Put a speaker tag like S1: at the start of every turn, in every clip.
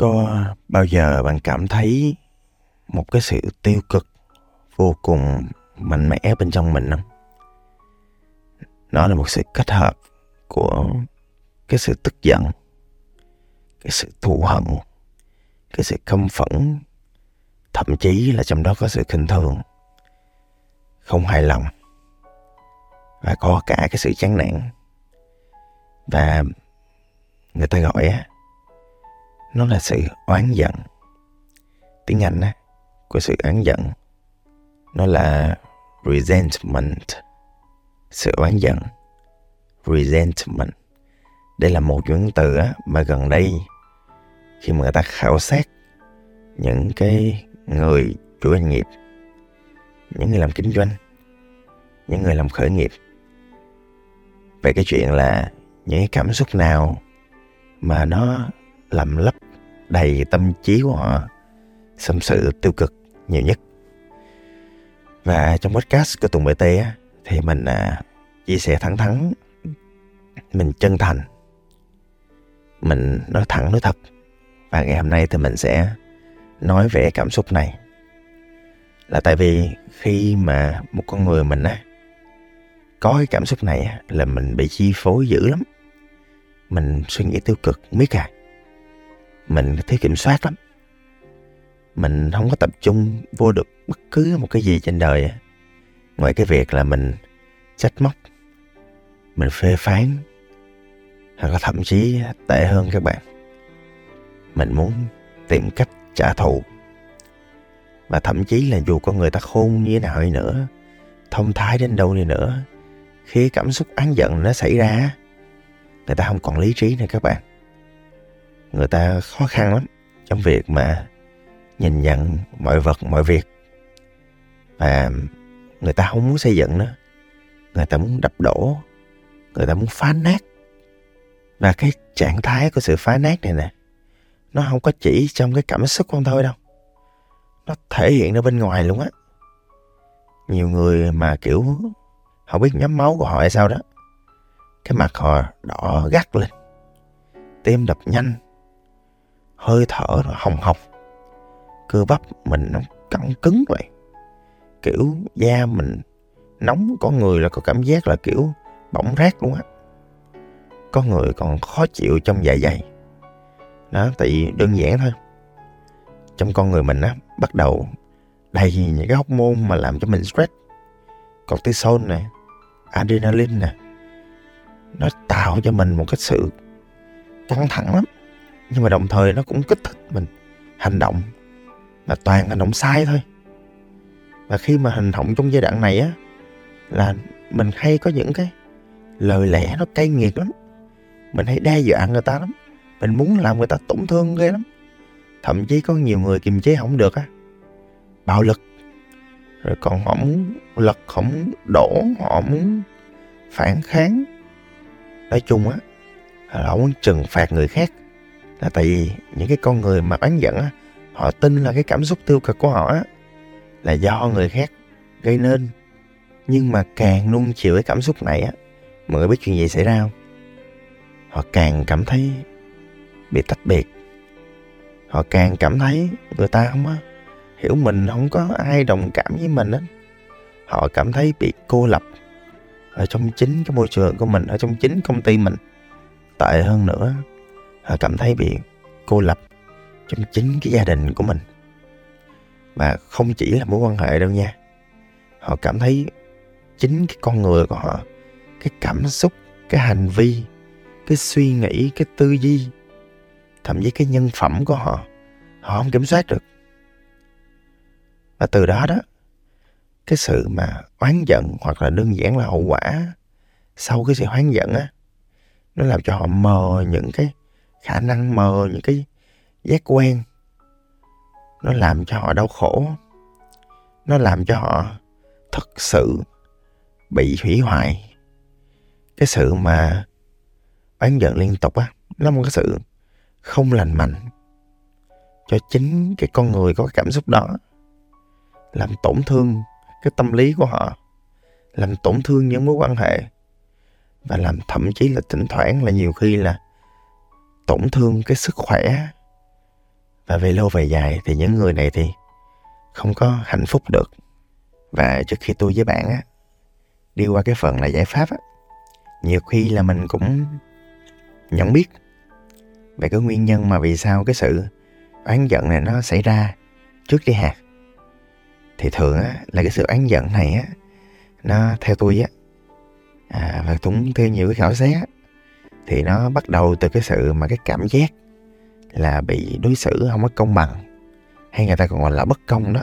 S1: có bao giờ bạn cảm thấy một cái sự tiêu cực vô cùng mạnh mẽ bên trong mình không? Nó là một sự kết hợp của cái sự tức giận, cái sự thù hận, cái sự căm phẫn, thậm chí là trong đó có sự khinh thường. Không hài lòng và có cả cái sự chán nản. Và người ta gọi á nó là sự oán giận. Tiếng anh á của sự oán giận nó là resentment. Sự oán giận resentment. Đây là một những từ á, mà gần đây khi mà người ta khảo sát những cái người chủ doanh nghiệp những người làm kinh doanh những người làm khởi nghiệp về cái chuyện là những cái cảm xúc nào mà nó làm lấp đầy tâm trí của họ xâm sự tiêu cực nhiều nhất. Và trong podcast của Tùng BT á, thì mình à, chia sẻ thẳng thắn mình chân thành. Mình nói thẳng nói thật. Và ngày hôm nay thì mình sẽ nói về cảm xúc này. Là tại vì khi mà một con người mình á có cái cảm xúc này á, là mình bị chi phối dữ lắm. Mình suy nghĩ tiêu cực miết à mình thiếu kiểm soát lắm. Mình không có tập trung vô được bất cứ một cái gì trên đời ngoài cái việc là mình trách móc, mình phê phán, hoặc là thậm chí tệ hơn các bạn. Mình muốn tìm cách trả thù. Và thậm chí là dù con người ta khôn như thế nào đi nữa, thông thái đến đâu đi nữa, khi cảm xúc án giận nó xảy ra, người ta không còn lý trí nữa các bạn người ta khó khăn lắm trong việc mà nhìn nhận mọi vật, mọi việc. Và người ta không muốn xây dựng nữa. Người ta muốn đập đổ. Người ta muốn phá nát. Và cái trạng thái của sự phá nát này nè, nó không có chỉ trong cái cảm xúc con thôi đâu. Nó thể hiện ra bên ngoài luôn á. Nhiều người mà, kiểu, không biết nhóm máu của họ hay sao đó, cái mặt họ đỏ gắt lên, tim đập nhanh hơi thở nó hồng hộc. Cơ bắp mình nó căng cứng vậy. Kiểu da mình nóng, có người là có cảm giác là kiểu bỏng rát luôn á. Có người còn khó chịu trong dạ dày. Đó, tại vì đơn giản thôi. Trong con người mình á, bắt đầu đầy những cái hormone mà làm cho mình stress. Cortisol nè, adrenaline nè, nó tạo cho mình một cái sự căng thẳng lắm nhưng mà đồng thời nó cũng kích thích mình. Hành động là toàn hành động sai thôi. Và khi mà hành động trong giai đoạn này á, là mình hay có những cái lời lẽ nó cay nghiệt lắm. Mình hay đe dọa người ta lắm. Mình muốn làm người ta tổn thương ghê lắm. Thậm chí có nhiều người kiềm chế không được á. Bạo lực. Rồi còn họ muốn lật, họ muốn đổ, họ muốn phản kháng. Nói chung á, là họ muốn trừng phạt người khác là tại vì những cái con người mà bán giận á, họ tin là cái cảm xúc tiêu cực của họ á, là do người khác gây nên. Nhưng mà càng nuông chịu cái cảm xúc này á, mọi người biết chuyện gì xảy ra không? Họ càng cảm thấy bị tách biệt. Họ càng cảm thấy người ta không có hiểu mình, không có ai đồng cảm với mình á. Họ cảm thấy bị cô lập ở trong chính cái môi trường của mình, ở trong chính công ty mình. Tệ hơn nữa họ cảm thấy bị cô lập trong chính cái gia đình của mình. Mà không chỉ là mối quan hệ đâu nha. Họ cảm thấy chính cái con người của họ, cái cảm xúc, cái hành vi, cái suy nghĩ, cái tư duy, thậm chí cái nhân phẩm của họ họ không kiểm soát được. Và từ đó đó, cái sự mà oán giận hoặc là đơn giản là hậu quả sau cái sự oán giận á, nó làm cho họ mờ những cái khả năng mờ những cái giác quan. Nó làm cho họ đau khổ. Nó làm cho họ thật sự bị hủy hoại. Cái sự mà oán giận liên tục á, nó là một cái sự không lành mạnh cho chính cái con người có cái cảm xúc đó. Làm tổn thương cái tâm lý của họ, làm tổn thương những mối quan hệ và làm thậm chí là thỉnh thoảng là nhiều khi là tổn thương cái sức khỏe. Và về lâu về dài thì những người này thì không có hạnh phúc được. Và trước khi tôi với bạn á đi qua cái phần là giải pháp á nhiều khi là mình cũng nhận biết về cái nguyên nhân mà vì sao cái sự oán giận này nó xảy ra trước đi hạt thì thường á là cái sự oán giận này á nó theo tôi á à, và cũng theo nhiều cái khảo sát thì nó bắt đầu từ cái sự mà cái cảm giác là bị đối xử không có công bằng hay người ta còn gọi là bất công đó.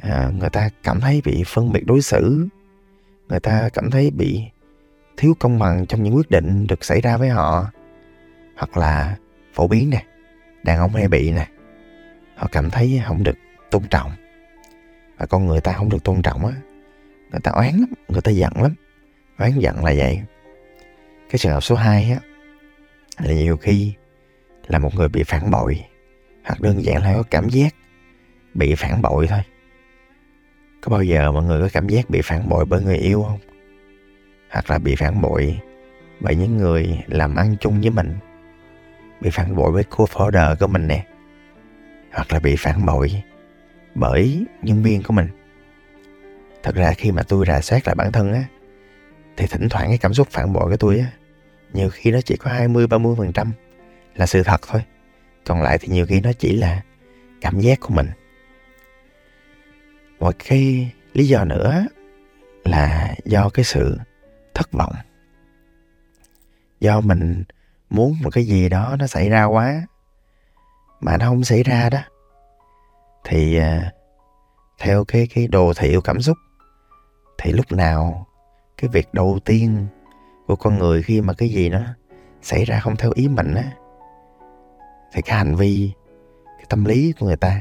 S1: À, người ta cảm thấy bị phân biệt đối xử người ta cảm thấy bị thiếu công bằng trong những quyết định được xảy ra với họ hoặc là phổ biến nè đàn ông hay bị nè họ cảm thấy không được tôn trọng. Và con người ta không được tôn trọng á người ta oán lắm người ta giận lắm oán giận là vậy cái trường hợp số 2 á, là nhiều khi là một người bị phản bội, hoặc đơn giản là có cảm giác bị phản bội thôi. Có bao giờ mọi người có cảm giác bị phản bội bởi người yêu không? Hoặc là bị phản bội bởi những người làm ăn chung với mình? Bị phản bội với cô folder của mình nè? Hoặc là bị phản bội bởi nhân viên của mình? Thật ra khi mà tôi rà soát lại bản thân á, thì thỉnh thoảng cái cảm xúc phản bội của tôi á nhiều khi nó chỉ có 20 30 phần trăm là sự thật thôi. Còn lại thì nhiều khi nó chỉ là cảm giác của mình. Một cái lý do nữa là do cái sự thất vọng. Do mình muốn một cái gì đó nó xảy ra quá mà nó không xảy ra đó, thì à, theo cái cái đồ thị của cảm xúc, thì lúc nào cái việc đầu tiên của con người khi mà cái gì nó xảy ra không theo ý mình á, thì cái hành vi, cái tâm lý của người ta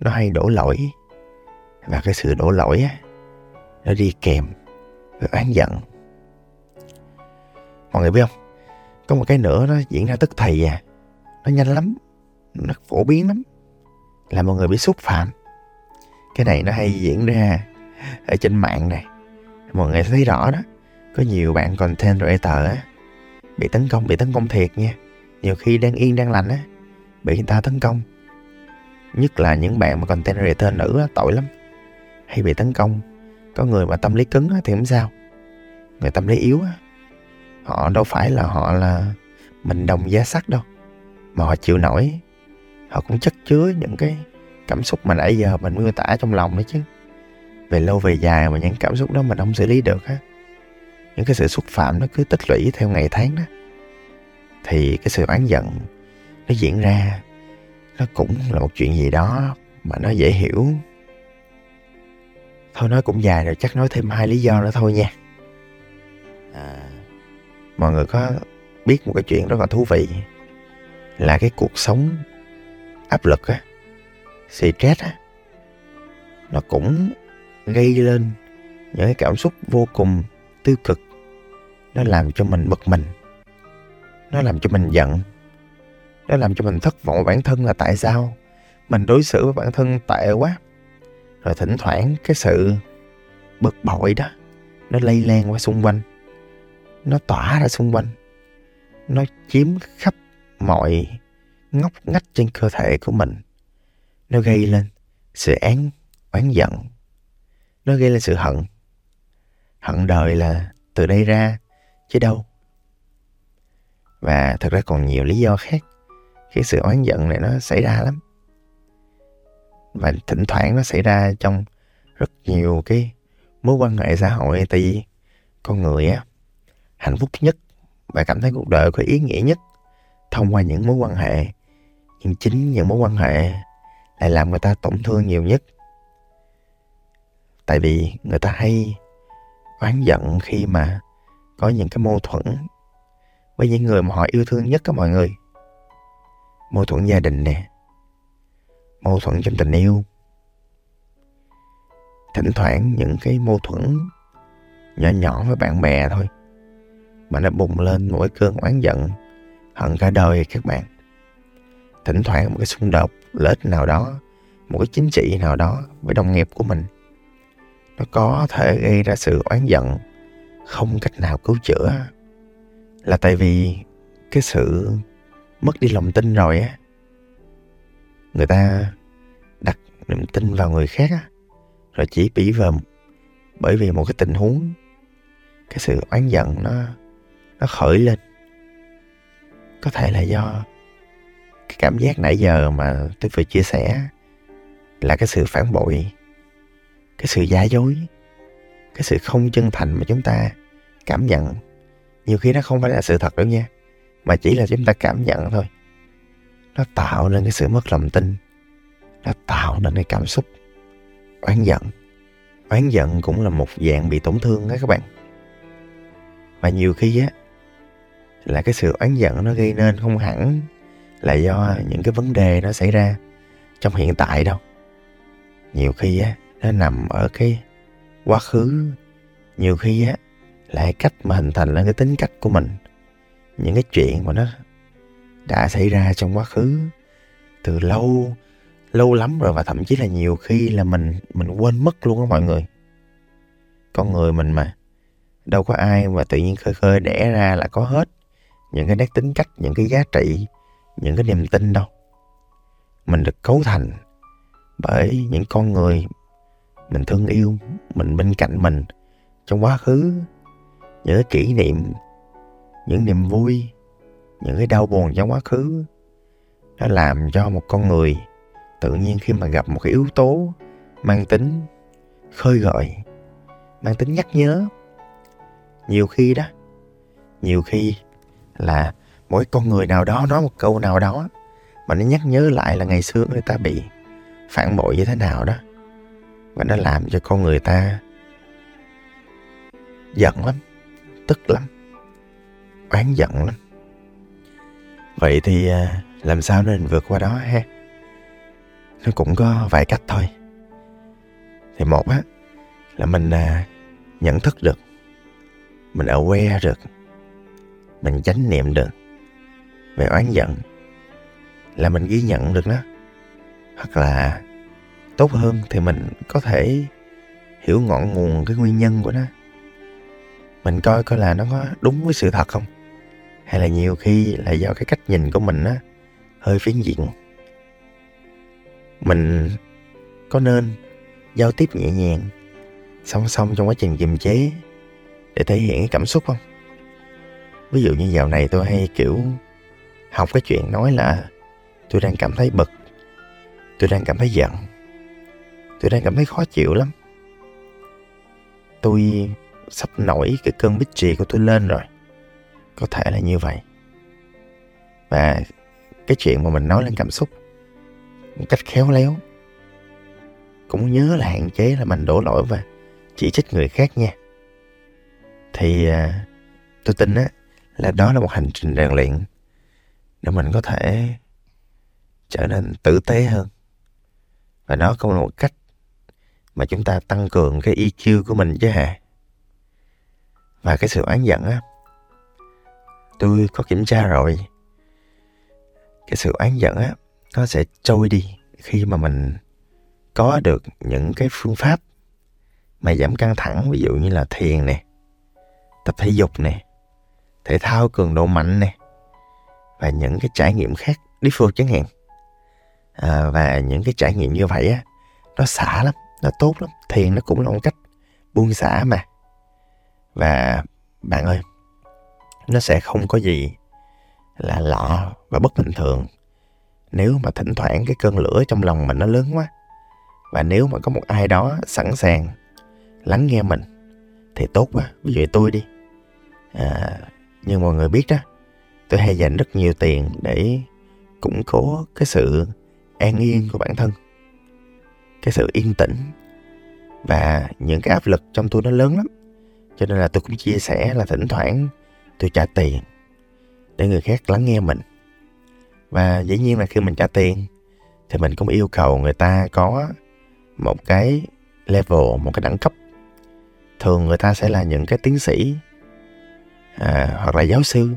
S1: nó hay đổ lỗi. Và cái sự đổ lỗi á, nó đi kèm với oán giận. Mọi người biết không? Có một cái nữa nó diễn ra tức thì à nó nhanh lắm, nó phổ biến lắm là mọi người bị xúc phạm. Cái này nó hay diễn ra ở trên mạng này, mọi người thấy rõ đó có nhiều bạn content creator á. Bị tấn công bị tấn công thiệt nha. Nhiều khi đang yên đang lành á. Bị người ta tấn công. Nhất là những bạn mà content creator nữ á, tội lắm. Hay bị tấn công. Có người mà tâm lý cứng á, thì không sao. Người tâm lý yếu á, họ đâu phải là họ là mình đồng giá sắt đâu. Mà họ chịu nổi. Họ cũng chất chứa những cái cảm xúc mà nãy giờ mình miêu tả trong lòng đấy chứ. Về lâu về dài mà những cảm xúc đó mình không xử lý được á những cái sự xúc phạm nó cứ tích lũy theo ngày tháng đó. Thì cái sự oán giận nó diễn ra nó cũng là một chuyện gì đó mà nó dễ hiểu. Thôi nói cũng dài rồi chắc nói thêm hai lý do nữa thôi nha. À, mọi người có biết một cái chuyện rất là thú vị là cái cuộc sống áp lực á stress á nó cũng gây lên những cái cảm xúc vô cùng tiêu cực nó làm cho mình bực mình. Nó làm cho mình giận. Nó làm cho mình thất vọng bản thân là tại sao mình đối xử với bản thân tệ quá. Rồi thỉnh thoảng cái sự bực bội đó, nó lây lan qua xung quanh. Nó tỏa ra xung quanh. Nó chiếm khắp mọi ngóc ngách trên cơ thể của mình. Nó gây lên sự án, oán giận. Nó gây lên sự hận. Hận đời là từ đây ra chứ đâu. Và thật ra còn nhiều lý do khác cái sự oán giận này nó xảy ra lắm. Và thỉnh thoảng nó xảy ra trong rất nhiều cái mối quan hệ xã hội, tại vì con người á, hạnh phúc nhất và cảm thấy cuộc đời có ý nghĩa nhất thông qua những mối quan hệ. Nhưng chính những mối quan hệ lại làm người ta tổn thương nhiều nhất. Tại vì người ta hay oán giận khi mà có những cái mâu thuẫn với những người mà họ yêu thương nhất các mọi người. Mâu thuẫn gia đình nè, mâu thuẫn trong tình yêu. Thỉnh thoảng những cái mâu thuẫn nhỏ nhỏ với bạn bè thôi, mà nó bùng lên một cái cơn oán giận hận cả đời các bạn. Thỉnh thoảng một cái xung đột lợi ích nào đó, một cái chính trị nào đó với đồng nghiệp của mình, nó có thể gây ra sự oán giận không cách nào cứu chữa. Là tại vì cái sự mất đi lòng tin rồi á, người ta đặt niềm tin vào người khác á, rồi chỉ bị vào bởi vì một cái tình huống, cái sự oán giận nó nó khởi lên. Có thể là do cái cảm giác nãy giờ mà tôi vừa chia sẻ là cái sự phản bội, cái sự giả dối cái sự không chân thành mà chúng ta cảm nhận. Nhiều khi nó không phải là sự thật đâu nha, mà chỉ là chúng ta cảm nhận thôi. Nó tạo nên cái sự mất lòng tin, nó tạo nên cái cảm xúc. Oán giận. Oán giận cũng là một dạng bị tổn thương đó các bạn. Và nhiều khi á, là cái sự oán giận nó gây nên không hẳn là do những cái vấn đề nó xảy ra trong hiện tại đâu. Nhiều khi á, nó nằm ở cái quá khứ. Nhiều khi á là cái cách mà hình thành lên cái tính cách của mình. Những cái chuyện mà nó đã xảy ra trong quá khứ, từ lâu lâu lắm rồi và thậm chí là nhiều khi là mình mình quên mất luôn á mọi người. Con người mình mà, đâu có ai mà tự nhiên khơi khơi đẻ ra là có hết những cái nét tính cách, những cái giá trị, những cái niềm tin đâu. Mình được cấu thành bởi những con người mình thương yêu, mình bên cạnh mình. Trong quá khứ, những cái kỷ niệm, những niềm vui, những cái đau buồn trong quá khứ nó làm cho một con người tự nhiên khi mà gặp một cái yếu tố mang tính khơi gợi, mang tính nhắc nhớ. Nhiều khi đó, nhiều khi là mỗi con người nào đó nói một câu nào đó mà nó nhắc nhớ lại là ngày xưa người ta bị phản bội như thế nào đó và nó làm cho con người ta giận lắm, tức lắm, oán giận lắm. Vậy thì à, làm sao nên vượt qua đó ha? Nó cũng có vài cách thôi. Thì một á, là mình à, nhận thức được, mình ở que được, mình chánh niệm được về oán giận, là mình ghi nhận được nó. Hoặc là tốt hơn thì mình có thể hiểu ngọn nguồn cái nguyên nhân của nó. Mình coi coi là nó có đúng với sự thật không? Hay là nhiều khi là do cái cách nhìn của mình á, hơi phiến diện. Mình có nên giao tiếp nhẹ nhàng, song song trong quá trình kiềm chế để thể hiện cái cảm xúc không? Ví dụ như dạo này tôi hay, kiểu, học cái chuyện nói là tôi đang cảm thấy bực, tôi đang cảm thấy giận tôi đang cảm thấy khó chịu lắm. Tôi sắp nổi cái cơn bích trì của tôi lên rồi. Có thể là như vậy. Và cái chuyện mà mình nói lên cảm xúc một cách khéo léo cũng nhớ là hạn chế là mình đổ lỗi và chỉ trích người khác nha. Thì à, tôi tin á là đó là một hành trình rèn luyện để mình có thể trở nên tử tế hơn. Và nó cũng là một cách mà chúng ta tăng cường cái EQ của mình chứ hả? Và cái sự oán giận á tôi có kiểm tra rồi. Cái sự oán giận á nó sẽ trôi đi khi mà mình có được những cái phương pháp mà giảm căng thẳng ví dụ như là thiền nè tập thể dục nè thể thao cường độ mạnh nè và những cái trải nghiệm khác đi phượt chẳng hạn. À, và những cái trải nghiệm như vậy á nó xả lắm nó tốt lắm. Thiền nó cũng là một cách buông xả mà. Và bạn ơi nó sẽ không có gì là lọ và bất bình thường nếu mà thỉnh thoảng cái cơn lửa trong lòng mình nó lớn quá. Và nếu mà có một ai đó sẵn sàng lắng nghe mình thì tốt quá. Ví dụ tôi đi. À, như mọi người biết đó tôi hay dành rất nhiều tiền để củng cố cái sự an yên của bản thân cái sự yên tĩnh và những cái áp lực trong tôi nó lớn lắm. Cho nên là tôi cũng chia sẻ là thỉnh thoảng tôi trả tiền để người khác lắng nghe mình. Và dĩ nhiên là khi mình trả tiền thì mình cũng yêu cầu người ta có một cái level một cái đẳng cấp. Thường người ta sẽ là những cái tiến sĩ à, hoặc là giáo sư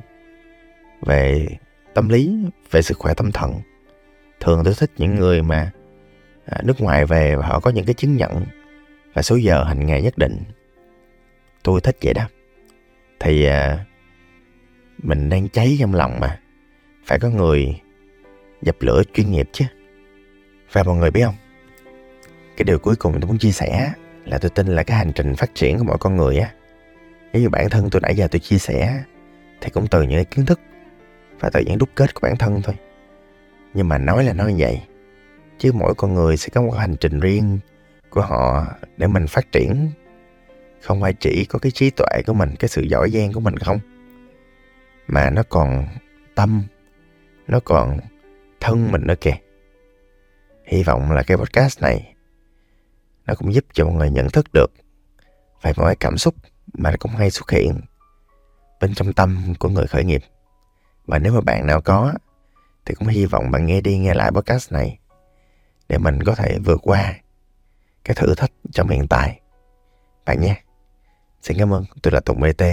S1: về tâm lý về sức khỏe tâm thần. Thường tôi thích những người mà À, nước ngoài về và họ có những cái chứng nhận và số giờ hành nghề nhất định. Tôi thích vậy đó. Thì à, mình đang cháy trong lòng mà. Phải có người dập lửa chuyên nghiệp chứ. Và mọi người biết không? Cái điều cuối cùng tôi muốn chia sẻ là tôi tin là cái hành trình phát triển của mỗi con người á nếu như bản thân tôi nãy giờ tôi chia sẻ thì cũng từ những kiến thức và từ những đúc kết của bản thân thôi. Nhưng mà nói là nói như vậy chứ mỗi con người sẽ có một hành trình riêng của họ để mình phát triển. Không phải chỉ có cái trí tuệ của mình, cái sự giỏi giang của mình không? Mà nó còn tâm, nó còn thân mình nữa kìa. Hy vọng là cái podcast này nó cũng giúp cho mọi người nhận thức được về mọi cảm xúc mà nó cũng hay xuất hiện bên trong tâm của người khởi nghiệp. Và nếu mà bạn nào có, thì cũng hy vọng bạn nghe đi nghe lại podcast này để mình có thể vượt qua cái thử thách trong hiện tại. Bạn nhé. Xin cảm ơn. Tôi là tùng bt